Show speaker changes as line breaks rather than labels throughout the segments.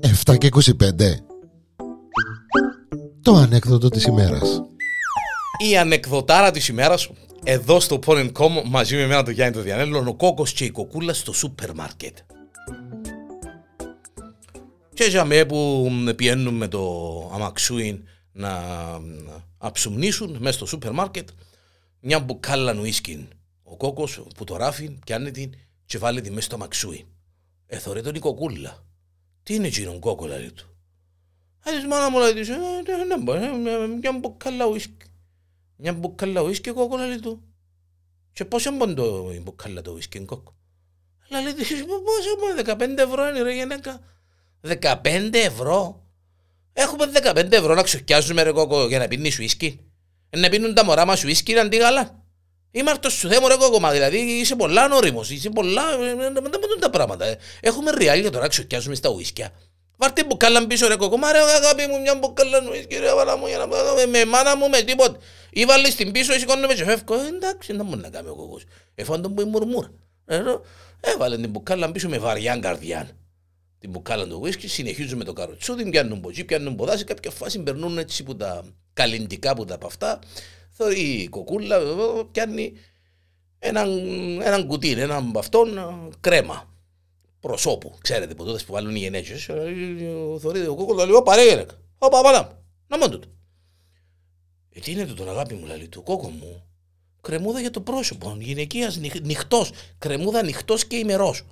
Εφτά και 25 Το ανέκδοτο της ημέρας
Η ανεκδοτάρα της ημέρας εδώ στο Porn.com μαζί με εμένα το Γιάννη το Διανέλο ο κόκκος και η κοκούλα στο σούπερ μάρκετ. Και για μέ που πιένουν με το αμαξούιν να αψουμνήσουν μέσα στο σούπερ μάρκετ μια μπουκάλα νουίσκιν. Ο κόκκος που το ράφει πιάνει την και βάλει τη μέσα στο αμαξούιν. Εθωρεί τον η κοκούλα. Τι είναι εκείνον κόκκο λέει του. Άλλη μάνα μου λέει της, «Ε, ναι, ναι, ναι, μια μπουκάλα ουίσκι. Μια μπουκάλα ουίσκι κόκκο λέει του. Και πόσο είναι το η μπουκάλα το ουίσκι κόκκο. Αλλά λέει της, πόσο μόνο 15 ευρώ είναι ρε γυναίκα. 15 ευρώ. Έχουμε 15 ευρώ να ξοχιάζουμε ρε κόκκο για να πίνεις ουίσκι. Να πίνουν τα μωρά μας ουίσκι να αντί γάλα. Είμαι αρτός σου θέμω ρε κόκκο, μα δηλαδή είσαι πολλά ανώριμος, είσαι πολλά, ε, ε, δεν μπορούν τα πράγματα. ε. Έχουμε ριάλια τώρα να ξοχιάζουμε στα ουίσκια. Βάρτε μπουκάλα πίσω ρε κόκκο, μα ρε αγάπη μου μια μπουκάλα ουίσκι ρε βάρα μου για να πάω με- με μάνα μου με τίποτε. Ή βάλεις την πίσω, σηκώνομαι και φεύγω. Ε, Εντάξει, δεν μπορεί να κάνει ο κόκκος. Εφάν τον που είναι μουρμούρα. Ε, ρο- Έβαλε την μπουκάλα πίσω με βαριά καρδιά. Την μπουκάλα του whisky, συνεχίζουμε το καροτσούδι, πιάνουν ποτζί, πιάνουν ποδά, σε κάποια φάση περνούν έτσι που τα καλλιντικά που τα από αυτά. Θωρεί η κοκούλα, ε, πιάνει έναν, έναν κουτί, έναν από αυτόν ε, κρέμα προσώπου. Ξέρετε που τότε που βάλουν οι γενέτσες. Θωρεί ο κόκκος, λέει, «Ωπα ρε γυναίκα, ωπα πάνω μου, να μόνο τούτο». Ε, τι είναι το τον αγάπη μου, λέει του κόκκο μου. Κρεμούδα για το πρόσωπο, γυναικείας νυχ, νυχτός, κρεμούδα νυχτός και ημερός.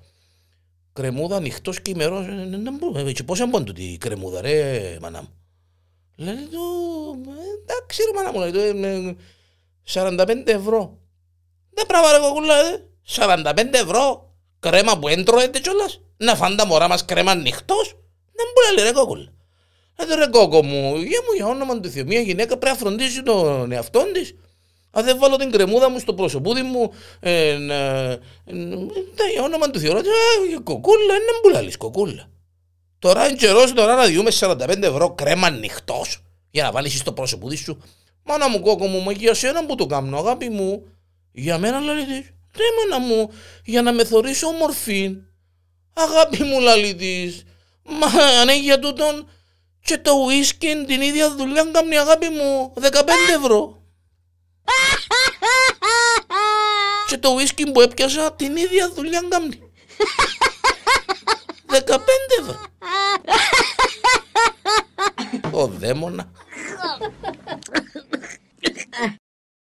Κρεμούδα νυχτός και ημερός, ε, ε, να μπω, ε, και πώς έμπον τούτη η κρεμούδα ρε μανά μου. Λέει του, «Ε, εντάξει ρε μανά μου, λέει του, ε, ε, 45 ευρώ. Δεν πράγμα ρε κοκούλα, ε. 45 ευρώ. Κρέμα που έντρωεται κιόλας. Να φάνε τα μωρά μας κρέμα νυχτός. Δεν μπορεί ρε κόκουλα. Ε, ρε κόκο μου, για μου για όνομα του Θεού, μια γυναίκα πρέπει να φροντίσει τον εαυτό της. Αν δεν βάλω την κρεμούδα μου στο προσωπούδι μου, ε, να, ε, για όνομα του Θεού, ε, κοκούλα, είναι μπουλαλής κοκούλα. Τώρα είναι καιρός τώρα να διούμε 45 ευρώ κρέμα νυχτός για να βάλεις στο πρόσωπούδι σου. Μάνα μου κόκο μου, μα για σένα που το κάνω αγάπη μου. Για μένα λέει της. Ναι μάνα μου, για να με θωρείς όμορφη. Αγάπη μου λαλή της. Μα αν έχει για τούτον και το ουίσκι την ίδια δουλειά κάνει αγάπη μου 15 ευρώ. Και το ουίσκι που έπιασα την ίδια δουλειά κάνει. 15 ευρώ. Ο δαίμονα.